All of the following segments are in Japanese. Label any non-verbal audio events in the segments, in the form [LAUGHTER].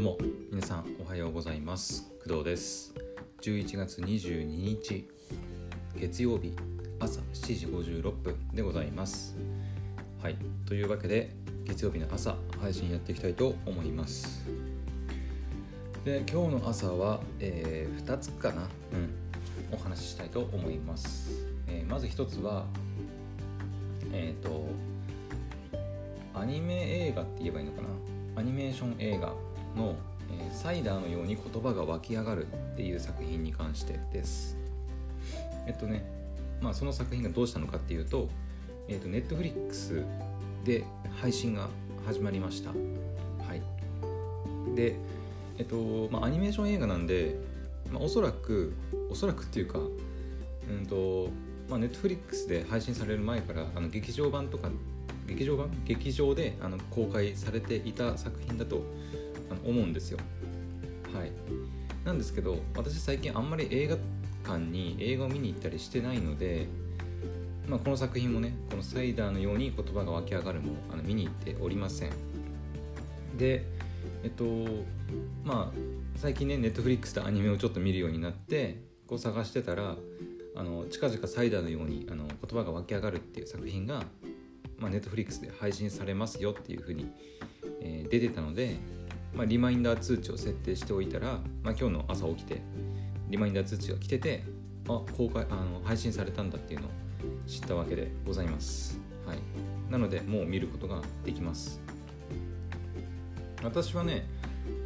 どうも皆さんおはようございます。工藤です。11月22日月曜日朝7時56分でございます。はいというわけで月曜日の朝配信やっていきたいと思います。で今日の朝は、えー、2つかなうんお話ししたいと思います、えー、まず1つはえっ、ー、とアニメ映画って言えばいいのかな？アニメーション映画。の、えー、サイダーのように言葉が湧き上がるっていう作品に関してです。えっとねまあその作品がどうしたのかっていうとえっとネットフリックスで配信が始まりました。はい。でえっとまあアニメーション映画なんで、まあ、おそらくおそらくっていうかうんとまあ、ネットフリックスで配信される前からあの劇場版とか劇場版？劇場であの公開されていた作品だと思うんですよ。はい。なんですけど私最近あんまり映画館に映画を見に行ったりしてないので、まあ、この作品もねこのサイダーのように言葉が湧き上がるもあの見に行っておりません。でえっとまあ最近ねネットフリックスでアニメをちょっと見るようになってこう探してたらあの近々サイダーのようにあの言葉が湧き上がるっていう作品がまあ、Netflix で配信されますよっていうふうに、えー、出てたので、まあ、リマインダー通知を設定しておいたら、まあ、今日の朝起きてリマインダー通知が来ててあ公開あの配信されたんだっていうのを知ったわけでございます、はい、なのでもう見ることができます。私はね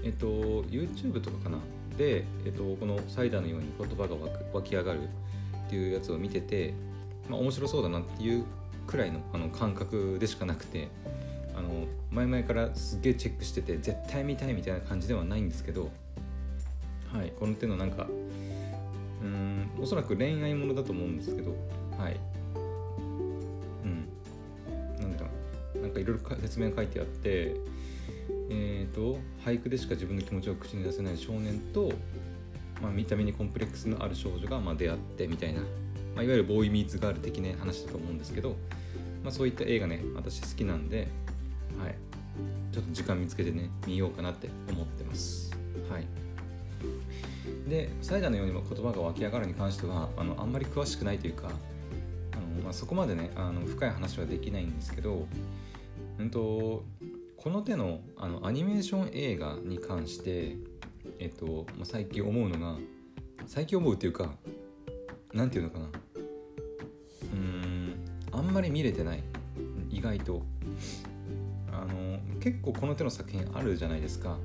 えっと YouTube とかかな。で、えっと、このサイダーのように言葉が湧き上がるっていうやつを見てて、まあ、面白そうだなっていうくらいのあの感覚でしかなくてあの前々からすっげえチェックしてて絶対見たいみたいな感じではないんですけど、はい、この手のなんかうんおそらく恋愛ものだと思うんですけどはい。うん。なんかななんかいろいろ説明が書いてあってえっ、ー、と俳句でしか自分の気持ちを口に出せない少年と、まあ、見た目にコンプレックスのある少女がまあ出会ってみたいな。まあ、いわゆるボーイ・ミーツ・ガール的な話だと思うんですけど、まあ、そういった映画ね私好きなんで、はい、ちょっと時間見つけてね見ようかなって思ってます。はい。でサイダーのようにも言葉が湧き上がるに関してはあのあんまり詳しくないというかあの、まあ、そこまでねあの深い話はできないんですけど、うんと、この手のあのアニメーション映画に関して、えっとまあ、最近思うのが最近思うっていうか何て言うのかな。うんあんまり見れてない。意外と。結構この手の作品あるじゃないですか。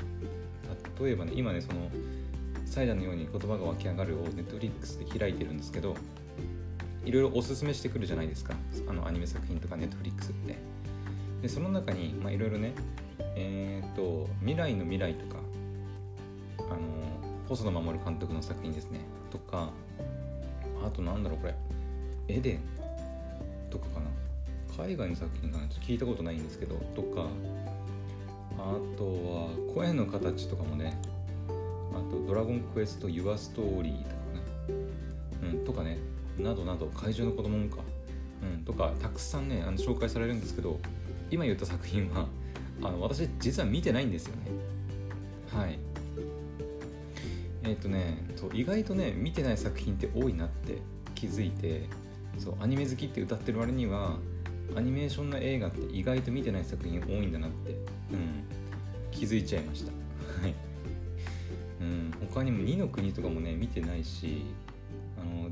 例えばね今ねそのサイダーのように言葉が湧き上がるをネットフリックスで開いてるんですけどいろいろおすすめしてくるじゃないですか。あのアニメ作品とかネットフリックスって。でその中にいろいろねえっ、と「未来の未来」とかあの細野守監督の作品ですね。とかあとなんだろうこれ。エデンとかかな。海外の作品かな。ちょっと聞いたことないんですけどとかあとは声の形とかもねあとドラゴンクエストユアストーリーとかねうんとかねなどなど怪獣の子供もかうんとかたくさんねあの紹介されるんですけど今言った作品はあの私実は見てないんですよね。はい。えっ、ー、とねそう意外とね見てない作品って多いなって気づいてそうアニメ好きって歌ってる割にはアニメーションの映画って意外と見てない作品多いんだなって、うん、気づいちゃいました。はい、うん、他にも2の国とかもね見てないしあの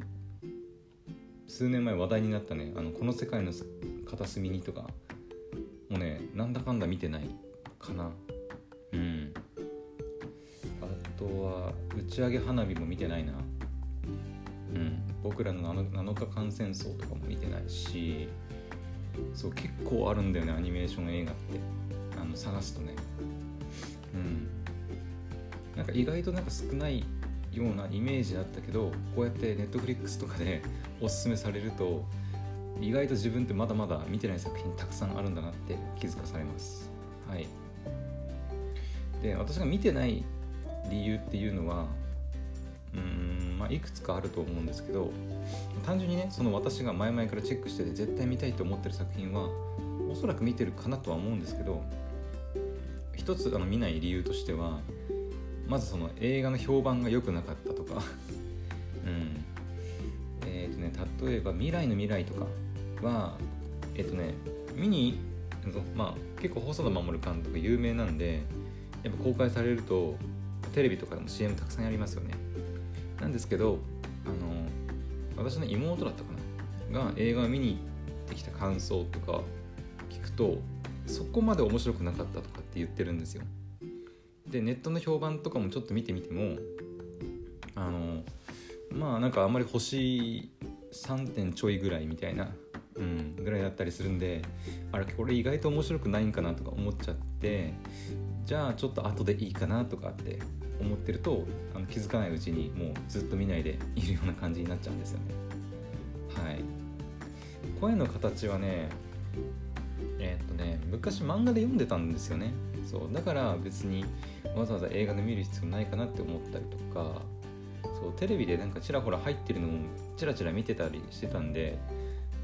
数年前話題になったね「あのこの世界の片隅に」とかもうねなんだかんだ見てないかな。うん。あとは打ち上げ花火も見てないな。うん。僕らの 7, 7日間戦争とかも見てないしそう結構あるんだよねアニメーション映画って。あの探すとね。か意外となんか少ないようなイメージだったけどこうやってネットフリックスとかで [LAUGHS] おすすめされると意外と自分ってまだまだ見てない作品たくさんあるんだなって気づかされます。はい。で私が見てない理由っていうのはうん、まあ、いくつかあると思うんですけど単純にねその私が前々からチェックしてて絶対見たいと思ってる作品はおそらく見てるかなとは思うんですけど一つあの見ない理由としてはまずその映画の評判が良くなかったとか。[LAUGHS] うん。えっ、とね例えば「未来の未来」とかはえっ、とね見にまあ結構細田守監督有名なんでやっぱ公開されるとテレビとかでも CM たくさんやりますよね。なんですけどあの私の妹だったかなが映画を見に行ってきた感想とか聞くとそこまで面白くなかったとかって言ってるんですよでネットの評判とかもちょっと見てみてもあのまあなんかあんまり星3点ちょいぐらいみたいな、うん、ぐらいだったりするんであれこれ意外と面白くないんかなとか思っちゃってじゃあちょっと後でいいかなとかって思ってるとあの気づかないうちにもうずっと見ないでいるような感じになっちゃうんですよね。はい。声の形はねえー、っとね昔漫画で読んでたんですよね。そうだから別にわざわざ映画で見る必要ないかなって思ったりとかそうテレビでなんかちらほら入ってるのもちらちら見てたりしてたんで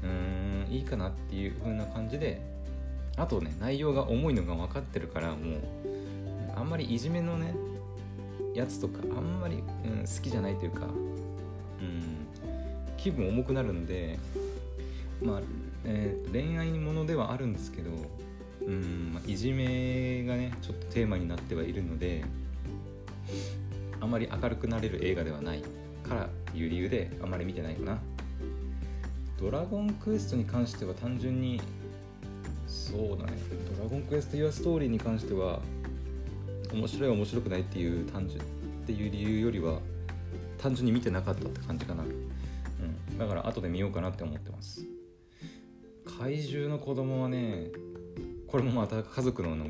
うーんいいかなっていう風な感じであとね内容が重いのが分かってるからもうあんまりいじめのねやつとかあんまり、うん、好きじゃないというか、うん、気分重くなるんでまあ、えー、恋愛ものではあるんですけど、うんま、いじめがねちょっとテーマになってはいるのであまり明るくなれる映画ではないからいう理由であまり見てないかな。ドラゴンクエストに関しては単純にそうだね。ドラゴンクエスト・ユア・ストーリーに関しては面白い面白くないっていう単純っていう理由よりは単純に見てなかったって感じかな、うん、だから後で見ようかなって思ってます。怪獣の子供はねこれもまた家族のの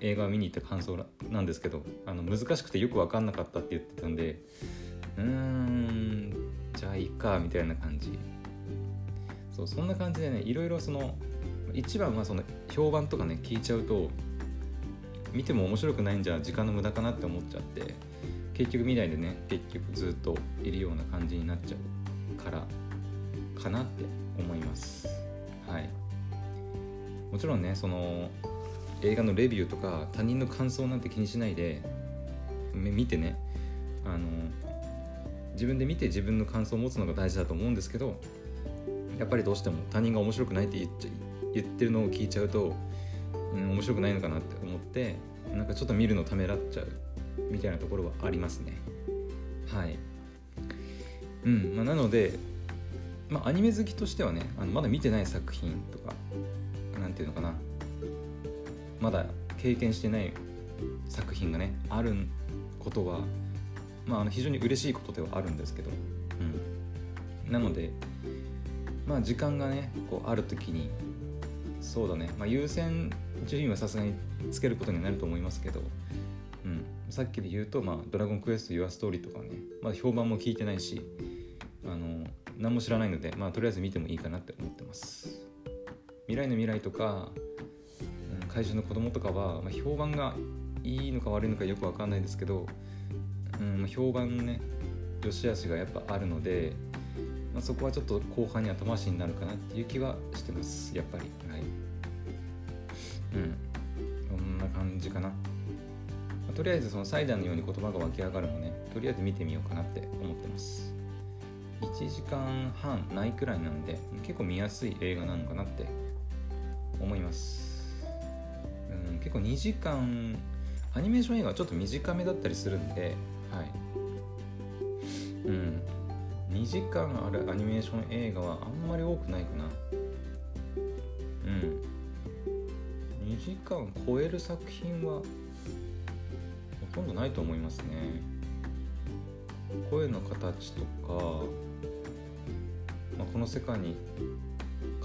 映画を見に行った感想なんですけどあの難しくてよく分かんなかったって言ってたんでうーんじゃあいいかみたいな感じ。そうそんな感じでねいろいろその一番はその評判とかね聞いちゃうと見ても面白くないんじゃ時間の無駄かなって思っちゃって結局見ないでね結局ずっといるような感じになっちゃうからかなって思います。はい。もちろんねその映画のレビューとか他人の感想なんて気にしないで見てね。あの自分で見て自分の感想を持つのが大事だと思うんですけどやっぱりどうしても他人が面白くないって言っちゃ言ってるのを聞いちゃうと、うん、面白くないのかなって思ってなんかちょっと見るのためらっちゃうみたいなところはありますね。はい。うんまあ、なので、まあ、アニメ好きとしてはねあのまだ見てない作品とか何ていうのかな。まだ経験してない作品がねあることは、まあ、の非常に嬉しいことではあるんですけど、うん、なのでまあ時間がねこうある時にそうだね、まあ、優先順位はさすがにつけることになると思いますけど、うん、さっきで言うと、まあ、ドラゴンクエスト・ユア・ストーリーとかね、まだ評判も聞いてないしあの何も知らないので、まあ、とりあえず見てもいいかなって思ってます。未来の未来とか、うん、怪獣の子供とかは、まあ、評判がいいのか悪いのかよく分かんないですけど、うん、評判のね良し悪しがやっぱあるのでまあ、そこはちょっと後半に後回しになるかなっていう気はしてますやっぱり。はい。うん。こんな感じかな、まあ、とりあえずそのサイダーのように言葉が湧き上がるもねとりあえず見てみようかなって思ってます。1時間半ないくらいなんで結構見やすい映画なのかなって思います。うん結構2時間アニメーション映画はちょっと短めだったりするんではい。うん2時間あるアニメーション映画はあんまり多くないかな。うん。2時間超える作品はほとんどないと思いますね。声の形とか、まあ、この世界に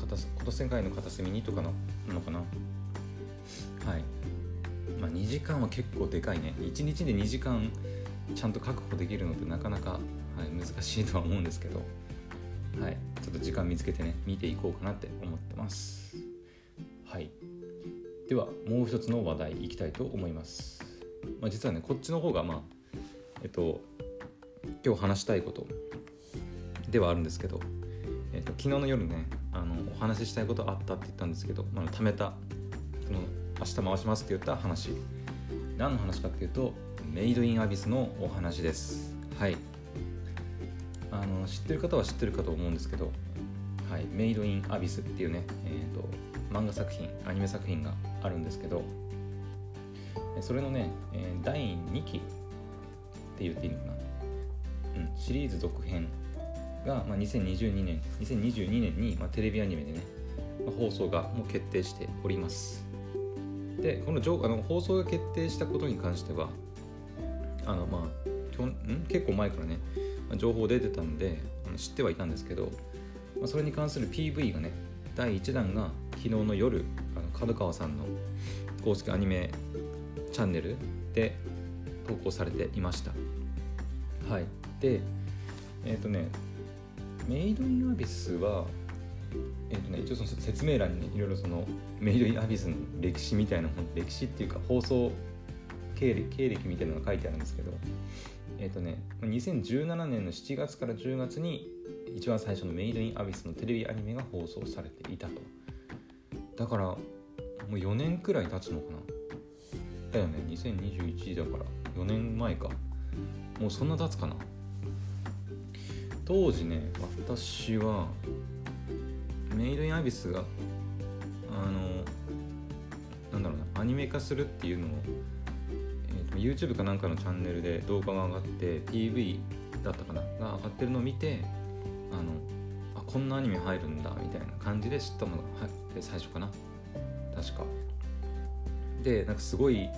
片この世界の片隅にとかのなのかな。はい。まあ2時間は結構でかいね。1日で2時間ちゃんと確保できるのってなかなかはい、難しいとは思うんですけど、はい、ちょっと時間見つけてね見ていこうかなって思ってます。はい。ではもう一つの話題いきたいと思います、まあ、実はねこっちの方がまあえっと今日話したいことではあるんですけど、えっと、昨日の夜ね話ししたいことあったって言ったんですけど、まあ、貯めた。その明日回しますって言った話。何の話かっていうとメイドインアビスのお話です。はい。あの知ってる方は知ってるかと思うんですけどはい。メイドインアビスっていうね、えーと、漫画作品アニメ作品があるんですけどそれのね、えー、第2期って言っていいのかな、うん、シリーズ続編が、まあ、2022年2022年に、まあ、テレビアニメでね、まあ、放送がもう決定しております。でこのあの放送が決定したことに関してはあのまあきょん結構前からね情報出てたんで知ってはいたんですけど、まあ、それに関する PV がね第1弾が昨日の夜あの角川さんの公式アニメチャンネルで投稿されていました。はい。でえっ、ー、とねメイド・イン・アビスはえーとね、一応その説明欄に、いろいろそのメイド・イン・アビスの歴史みたいな歴史っていうか放送経歴経歴みたいなのが書いてあるんですけどえっ、ー、とね2017年の7月から10月に一番最初のメイド・イン・アビスのテレビアニメが放送されていたと。だからもう4年くらい経つのかな。だよね2021だから4年前か。もうそんな経つかな。当時ね私はメイドインアビスがあのなんだろうなアニメ化するっていうのを、えーと、YouTube かなんかのチャンネルで動画が上がって PV だったかなが上がってるのを見てあのあこんなアニメ入るんだみたいな感じで知ったのが最初かな。確か。でなんかすごい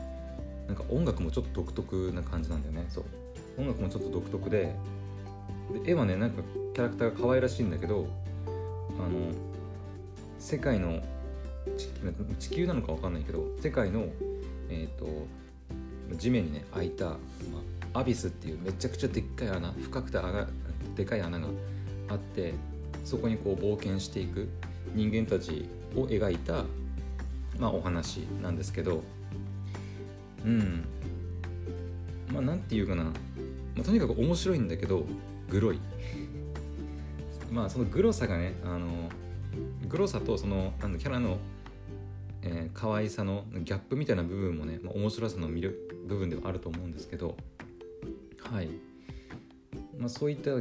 なんか音楽もちょっと独特な感じなんだよね。そう。音楽もちょっと独特でで絵はねなんかキャラクターが可愛らしいんだけどあの世界の地球なのか分かんないけど世界の、えーと、地面にね開いた、まあ、アビスっていうめちゃくちゃでっかい穴深くて穴でかい穴があってそこにこう冒険していく人間たちを描いた、まあ、お話なんですけどうん。まあなんていうかな、まあ、とにかく面白いんだけどグロい。まあそのグロさがねあのグロさとそのなんキャラの、えー、可愛さのギャップみたいな部分もね、まあ、面白さの魅力部分ではあると思うんですけど。はい、まあ、そういった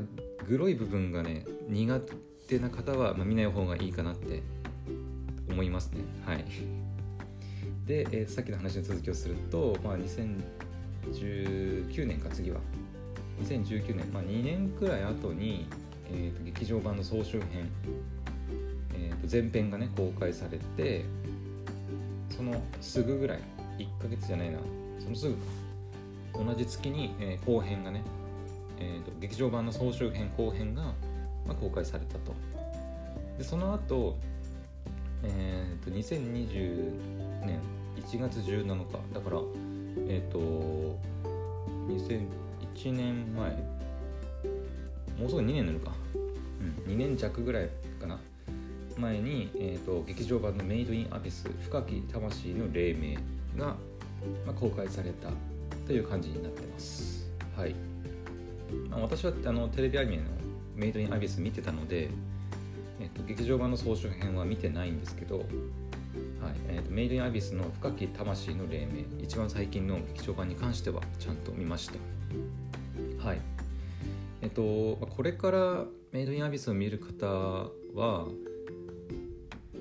グロい部分がね苦手な方は、まあ、見ない方がいいかなって思いますね。はい。で、えー、さっきの話の続きをすると、まあ、2019年か次は。2019年、まあ、2年くらい後にえーと、劇場版の総集編、えーと、前編がね公開されてそのすぐぐらい1ヶ月じゃないなそのすぐ同じ月に、えー、後編がね、えーと、劇場版の総集編後編が、まあ、公開されたと。でその後、えー、と2020年1月17日だからえっ、ー、と1年前。もうすぐ2年になるか、うん、2年弱ぐらいかな。前に、えーと、劇場版の「メイド・イン・アビス深き魂の黎明が」まあ、公開されたという感じになってます。はい、まあ、私はあのテレビアニメの「メイド・イン・アビス」見てたので、えーと、劇場版の総集編は見てないんですけどはい。えーと、メイド・イン・アビスの深き魂の黎明一番最近の劇場版に関してはちゃんと見ました。はいえっと、これからメイドインアビスを見る方は、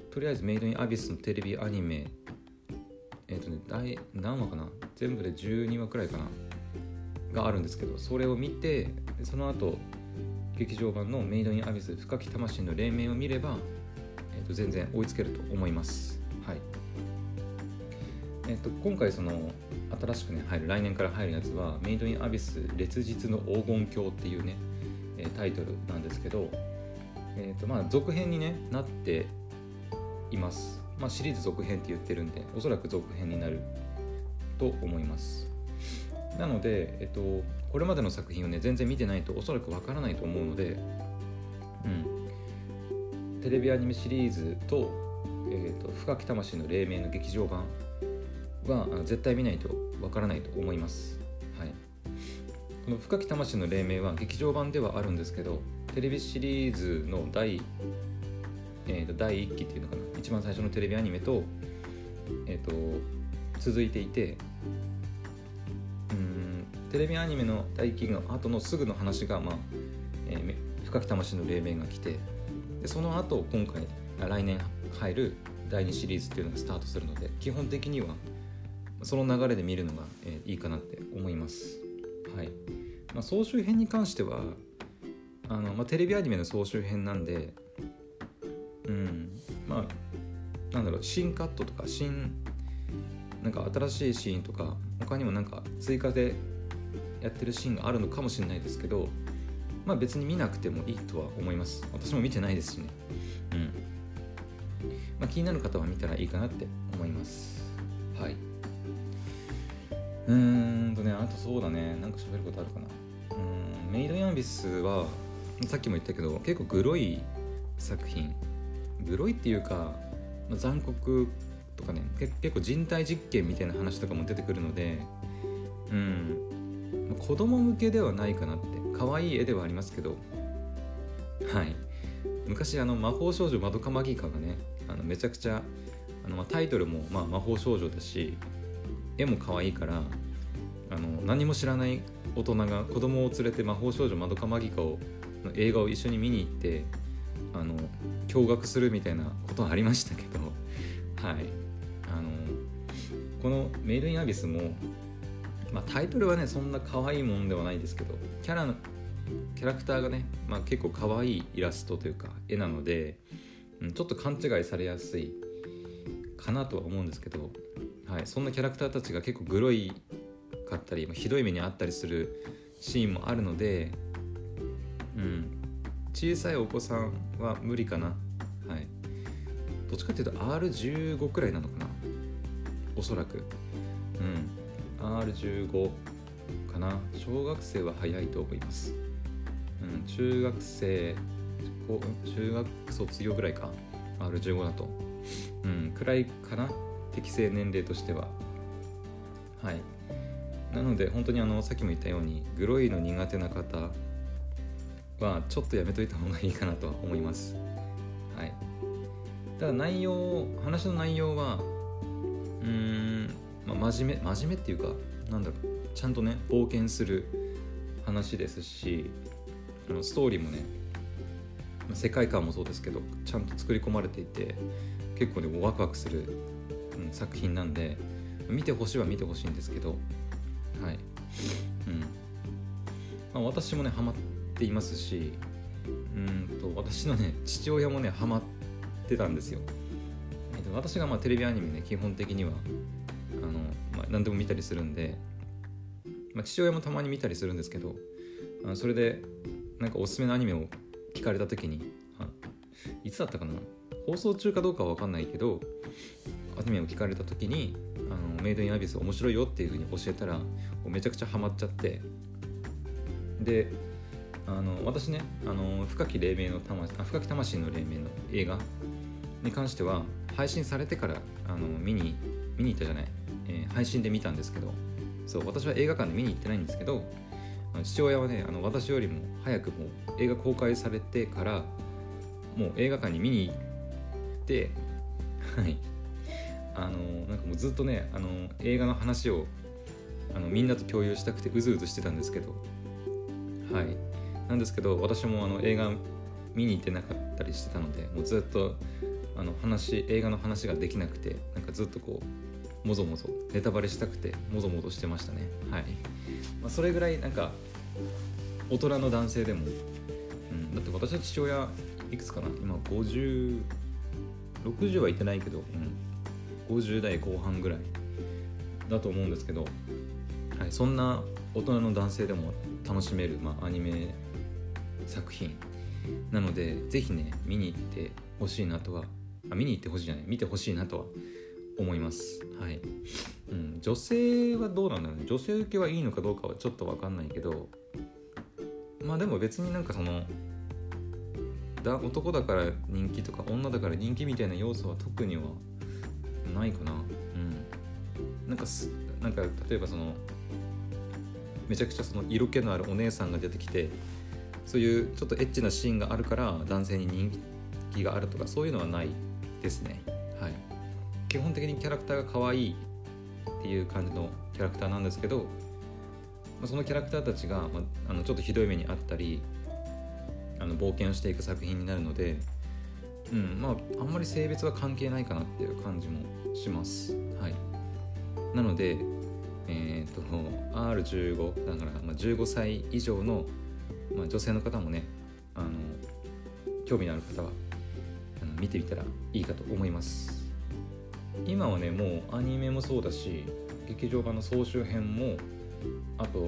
とりあえずメイドインアビスのテレビアニメ、えっとね、第何話かな？全部で12話くらいかな？があるんですけど、それを見て、その後、劇場版のメイドインアビス深き魂の黎明を見れば、えっと、全然追いつけると思います。はい。えっと、今回その新しくね入る来年から入るやつは「メイド・イン・アビス烈日の黄金鏡」っていうね、えタイトルなんですけど、えーとまあ、続編に、ね、なっています、まあ、シリーズ続編って言ってるんでおそらく続編になると思います。なので、えっと、これまでの作品をね全然見てないとおそらくわからないと思うので、うん、テレビアニメシリーズと「えー、と深き魂の黎明」の劇場版は絶対見ないとわからないと思います。はい、この深き魂の黎明は劇場版ではあるんですけどテレビシリーズの第,、えー、と第1期っていうのかな一番最初のテレビアニメと,、えー、と続いていてうんテレビアニメの大金の後のすぐの話が、まあえー、深き魂の黎明が来てでその後今回来年入る第2シリーズっていうのがスタートするので基本的にはその流れで見るのが、えー、いいかなって思います。はい。まあ、総集編に関してはあの、まあ、テレビアニメの総集編なんでうん。まあなんだろう新カットとか新なんか新しいシーンとか他にもなんか追加でやってるシーンがあるのかもしれないですけどまあ別に見なくてもいいとは思います。私も見てないですしね。うん。まあ気になる方は見たらいいかなって思います。はい。うーんとねあとそうだね。なんか喋ることあるかな。うんメイド・イン・ビスはさっきも言ったけど結構グロい作品。グロいっていうか、まあ、残酷とかね結構人体実験みたいな話とかも出てくるのでうん。子供向けではないかなって。可愛い絵ではありますけど。はい。昔あの魔法少女マドカマギカがねあのめちゃくちゃあのまあタイトルもまあ魔法少女だし絵も可愛いからあの何も知らない大人が子供を連れて魔法少女マドカマギカをの映画を一緒に見に行ってあの驚愕するみたいなことはありましたけど [LAUGHS] はい。あのこの「メイド・イン・アビスも」まあ、タイトルはねそんな可愛いもんではないですけどキャラのキャラクターがね、まあ、結構可愛いイラストというか絵なので、うん、ちょっと勘違いされやすいかなとは思うんですけど、はい、そんなキャラクターたちが結構グロいかったり、まあ、ひどい目にあったりするシーンもあるので、うん、小さいお子さんは無理かな。はい、どっちかっていうと R15 くらいなのかな。おそらく。うん、R15 かな。小学生は早いと思います。うん、中学生中学卒業ぐらいか。R15 だと。うん、くらいかな適正年齢としては。はい。なので本当にあのさっきも言ったようにグロいの苦手な方はちょっとやめといた方がいいかなとは思います。はい。ただ内容、話の内容は、うーん、まあ、真面目、真面目っていうか、なんだろう、ちゃんとね、冒険する話ですし、あのストーリーもね、世界観もそうですけど、ちゃんと作り込まれていて、結構ね、ワクワクする、うん、作品なんで、見てほしいは見てほしいんですけど、はい。うん。まあ、私もね、ハマっていますしうんと私のね父親もねハマってたんですよ私がまあテレビアニメね基本的にはあの、まあ、何でも見たりするんで、まあ、父親もたまに見たりするんですけどあそれでなんかおすすめのアニメを聞かれた時にあいつだったかな？放送中かどうかは分かんないけどアニメを聞かれた時に「あのメイド・イン・アビス面白いよ」っていうふうに教えたらめちゃくちゃハマっちゃって。であの私ねあの深き黎明の魂あ深き魂の黎明の映画に関しては配信されてからあの見に見に行ったじゃない、えー、配信で見たんですけどそう私は映画館で見に行ってないんですけど父親はねあの私よりも早くもう映画公開されてからもう映画館に見に行ってはい。あのなんかもうずっとねあの映画の話をあのみんなと共有したくてうずうずしてたんですけど。はい。なんですけど私もあの映画見に行ってなかったりしてたのでもうずっとあの話映画の話ができなくてなんかずっとこうもぞもぞネタバレしたくてもぞもぞしてましたね。はい、まあ、それぐらいなんか大人の男性でも、うん、だって私の父親いくつかな今5060はいってないけど、うん、50代後半ぐらいだと思うんですけど、はい、そんな大人の男性でも楽しめる、まあ、アニメ作品なのでぜひね見に行ってほしいなとはあ見に行ってほしいじゃない見てほしいなとは思います。はい、うん、女性はどうなんだろうね。女性受けはいいのかどうかはちょっと分かんないけどまあでも別になんかそのだ男だから人気とか女だから人気みたいな要素は特にはないかな。うん。なんかすなんか例えばそのめちゃくちゃその色気のあるお姉さんが出てきてそういうちょっとエッチなシーンがあるから男性に人気があるとかそういうのはないですね。はい。基本的にキャラクターが可愛いっていう感じのキャラクターなんですけど、そのキャラクターたちが、まあ、あのちょっとひどい目にあったりあの冒険をしていく作品になるので、うんまあ、あんまり性別は関係ないかなっていう感じもします。はい、なので、えーと、R15 だから、まあ、15歳以上の、まあ、女性の方もねあの興味のある方はあの見てみたらいいかと思います今はねもうアニメもそうだし劇場版の総集編もあと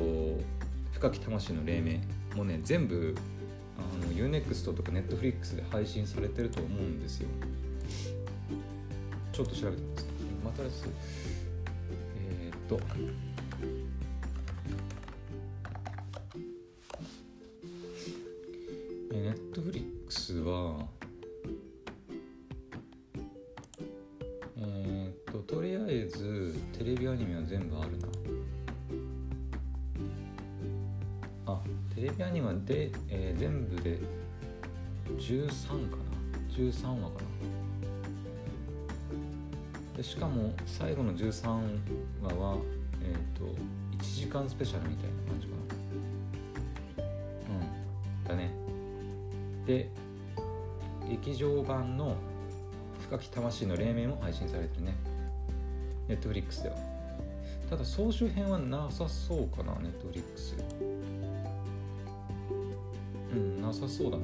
深き魂の黎明もね全部あの UNEXT とか Netflix で配信されてると思うんですよ。ちょっと調べてみます。またです。えー、っと。えネットフリックスはえー、っととりあえずテレビアニメは全部あるな。ビアニメで、えー、全部で13かな。13話かな。でしかも最後の13話はえっ、と1時間スペシャルみたいな感じかな。うん。だね。で劇場版の深き魂の黎明も配信されてるね。ネットフリックスでは。ただ総集編はなさそうかなネなさそうだね。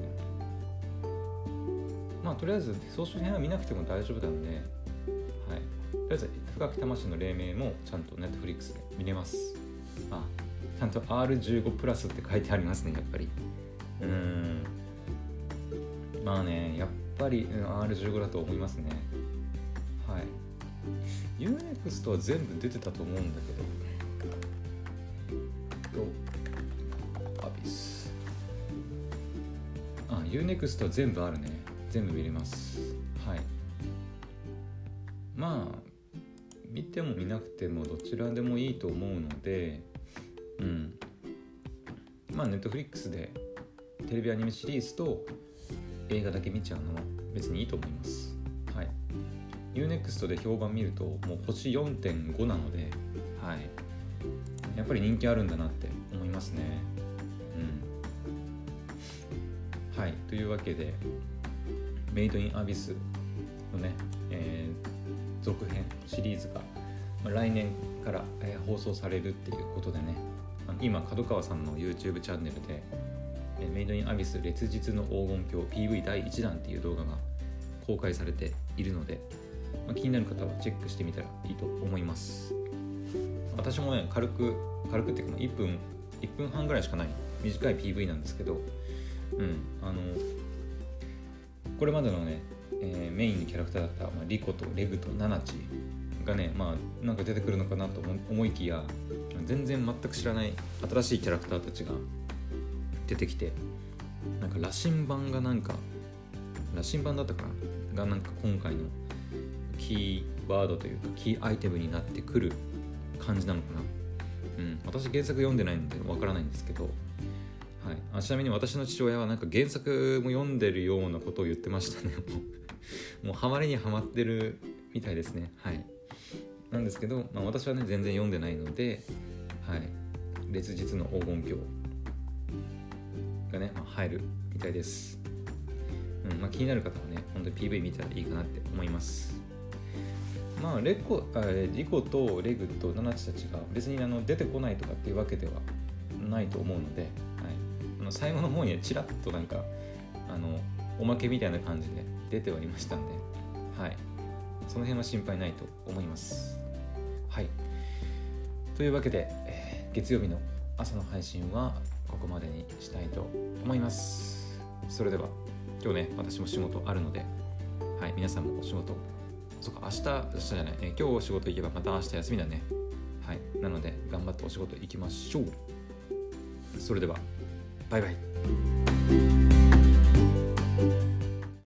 まあとりあえず総集編は見なくても大丈夫なのではい。とりあえず深き魂の黎明もちゃんとネットフリックスで見れます。あちゃんと R15 プラスって書いてありますねやっぱり。うん。まあねやっぱり、R15 だと思いますね。はい。UNEXT は全部出てたと思うんだけど。UNEXT は全部あるね。全部見れます。はい。まあ見ても見なくてもどちらでもいいと思うのでうん。まあ Netflix でテレビアニメシリーズと映画だけ見ちゃうのは別にいいと思います。はい。UNEXT で評判見るともう星4.5なのではい。やっぱり人気あるんだなって思いますね。というわけでメイドインアビスのね、えー、続編シリーズが、ま、来年から、え、放送されるっていうことでね今角川さんの YouTube チャンネルでメイドインアビス烈日の黄金鏡 PV 第1弾っていう動画が公開されているので、ま、気になる方はチェックしてみたらいいと思います。私もね軽く軽くっていうか1分1分半ぐらいしかない短い PV なんですけどこれまでのね、えー、メインのキャラクターだった、まあ、リコとレグとナナチがねまあなんか出てくるのかなと思いきや全然全く知らない新しいキャラクターたちが出てきてなんか羅針盤がなんか羅針盤だったかな？がなんか今回のキーワードというかキーアイテムになってくる感じなのかな？うん。私原作読んでないのでわからないんですけど、あちなみに私の父親はなんか原作も読んでるようなことを言ってましたね [LAUGHS] もうハマりにはまってるみたいですねはいなんですけど、まあ、私はね全然読んでないのではい烈日の黄金鏡がね、まあ、入るみたいです。うんまあ、気になる方はね、本当に PV 見たらいいかなって思います。まあ、レコあリコとレグとナナチたちが別にあの出てこないとかっていうわけではないと思うので、の最後の方にちらっとなんかあのおまけみたいな感じで出てはいましたんで、はい、その辺は心配ないと思います。はい。というわけで、え、月曜日の朝の配信はここまでにしたいと思います。それでは今日ね私も仕事あるのではい皆さんもお仕事そっか明日明日じゃない、え今日お仕事行けばまた明日休みだね。はい。なので頑張ってお仕事行きましょう。それでは。バイバイ